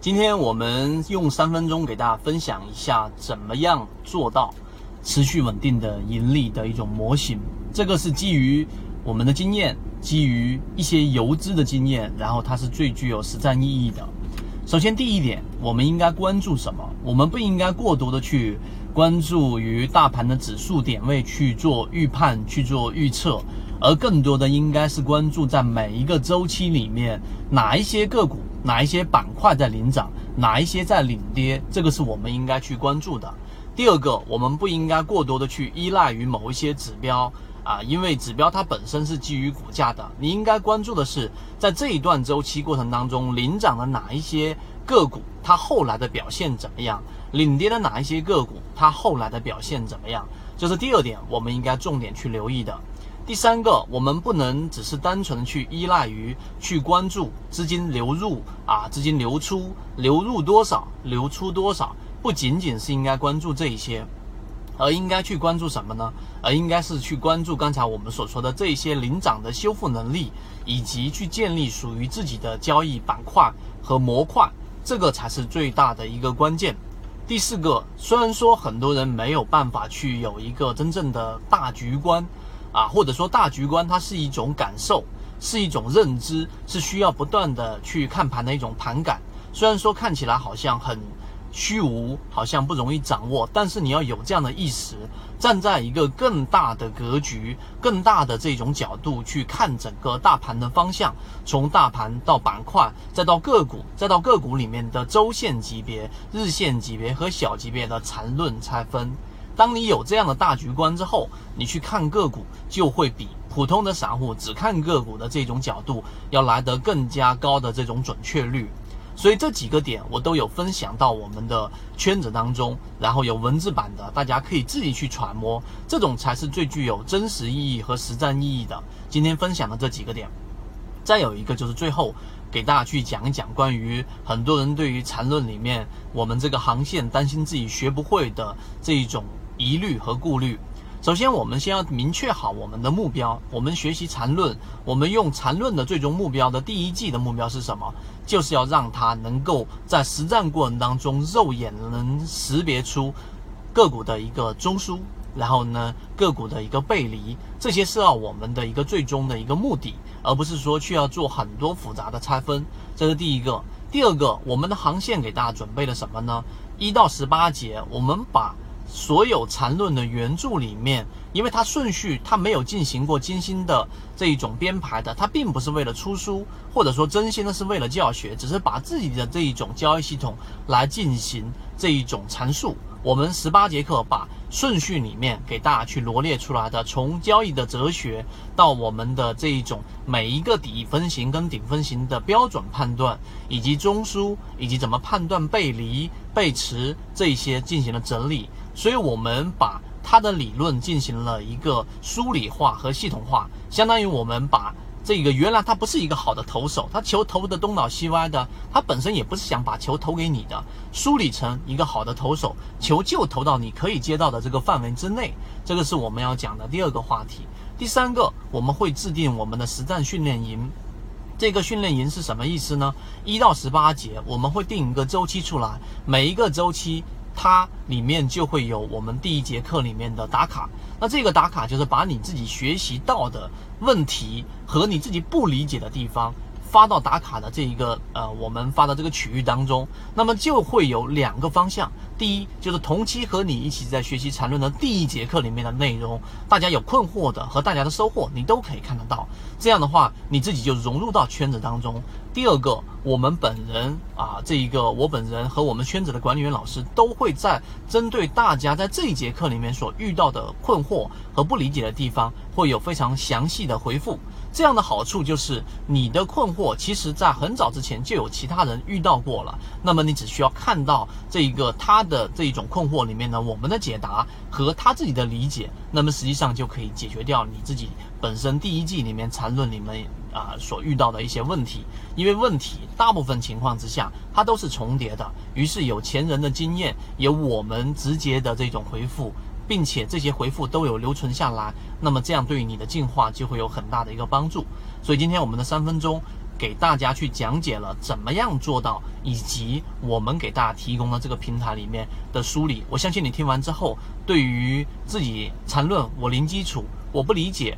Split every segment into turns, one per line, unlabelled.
今天我们用三分钟给大家分享一下，怎么样做到持续稳定的盈利的一种模型。这个是基于我们的经验，基于一些游资的经验，然后它是最具有实战意义的。首先，第一点，我们应该关注什么？我们不应该过多的去关注于大盘的指数点位去做预判、去做预测，而更多的应该是关注在每一个周期里面哪一些个股。哪一些板块在领涨，哪一些在领跌，这个是我们应该去关注的。第二个，我们不应该过多的去依赖于某一些指标啊，因为指标它本身是基于股价的。你应该关注的是，在这一段周期过程当中，领涨的哪一些个股，它后来的表现怎么样？领跌的哪一些个股，它后来的表现怎么样？这是第二点，我们应该重点去留意的。第三个，我们不能只是单纯去依赖于去关注资金流入啊，资金流出，流入多少，流出多少，不仅仅是应该关注这一些，而应该去关注什么呢？而应该是去关注刚才我们所说的这些领涨的修复能力，以及去建立属于自己的交易板块和模块，这个才是最大的一个关键。第四个，虽然说很多人没有办法去有一个真正的大局观。啊，或者说大局观，它是一种感受，是一种认知，是需要不断的去看盘的一种盘感。虽然说看起来好像很虚无，好像不容易掌握，但是你要有这样的意识，站在一个更大的格局、更大的这种角度去看整个大盘的方向，从大盘到板块，再到个股，再到个股里面的周线级别、日线级别和小级别的缠论拆分。当你有这样的大局观之后，你去看个股就会比普通的散户只看个股的这种角度要来得更加高的这种准确率。所以这几个点我都有分享到我们的圈子当中，然后有文字版的，大家可以自己去揣摩，这种才是最具有真实意义和实战意义的。今天分享的这几个点，再有一个就是最后给大家去讲一讲关于很多人对于缠论里面我们这个航线担心自己学不会的这一种。疑虑和顾虑。首先，我们先要明确好我们的目标。我们学习缠论，我们用缠论的最终目标的第一季的目标是什么？就是要让它能够在实战过程当中肉眼能识别出个股的一个中枢，然后呢个股的一个背离，这些是要我们的一个最终的一个目的，而不是说去要做很多复杂的拆分。这是第一个。第二个，我们的航线给大家准备了什么呢？一到十八节，我们把。所有缠论的原著里面，因为它顺序它没有进行过精心的这一种编排的，它并不是为了出书，或者说真心的是为了教学，只是把自己的这一种交易系统来进行这一种阐述。我们十八节课把顺序里面给大家去罗列出来的，从交易的哲学到我们的这一种每一个底分型跟顶分型的标准判断，以及中枢，以及怎么判断背离、背驰这些进行了整理。所以我们把它的理论进行了一个梳理化和系统化，相当于我们把这个原来他不是一个好的投手，他球投的东倒西歪的，他本身也不是想把球投给你的，梳理成一个好的投手，球就投到你可以接到的这个范围之内，这个是我们要讲的第二个话题。第三个，我们会制定我们的实战训练营，这个训练营是什么意思呢？一到十八节，我们会定一个周期出来，每一个周期。它里面就会有我们第一节课里面的打卡，那这个打卡就是把你自己学习到的问题和你自己不理解的地方。发到打卡的这一个呃，我们发的这个区域当中，那么就会有两个方向。第一，就是同期和你一起在学习缠论的第一节课里面的内容，大家有困惑的和大家的收获，你都可以看得到。这样的话，你自己就融入到圈子当中。第二个，我们本人啊，这一个我本人和我们圈子的管理员老师都会在针对大家在这一节课里面所遇到的困惑和不理解的地方，会有非常详细的回复。这样的好处就是，你的困惑其实在很早之前就有其他人遇到过了。那么你只需要看到这一个他的这一种困惑里面呢，我们的解答和他自己的理解，那么实际上就可以解决掉你自己本身第一季里面缠论里面啊所遇到的一些问题。因为问题大部分情况之下它都是重叠的，于是有前人的经验，有我们直接的这种回复。并且这些回复都有留存下来，那么这样对于你的进化就会有很大的一个帮助。所以今天我们的三分钟给大家去讲解了怎么样做到，以及我们给大家提供的这个平台里面的梳理。我相信你听完之后，对于自己缠论我零基础，我不理解，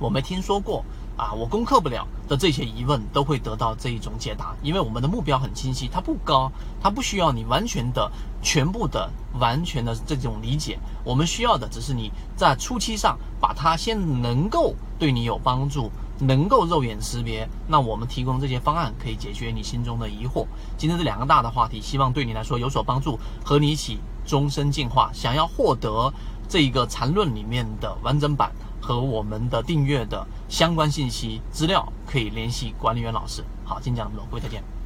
我没听说过。啊，我攻克不了的这些疑问都会得到这一种解答，因为我们的目标很清晰，它不高，它不需要你完全的、全部的、完全的这种理解，我们需要的只是你在初期上把它先能够对你有帮助，能够肉眼识别，那我们提供这些方案可以解决你心中的疑惑。今天这两个大的话题，希望对你来说有所帮助，和你一起终身进化。想要获得这一个缠论里面的完整版。和我们的订阅的相关信息资料，可以联系管理员老师。好，今天讲这么多，各位再见。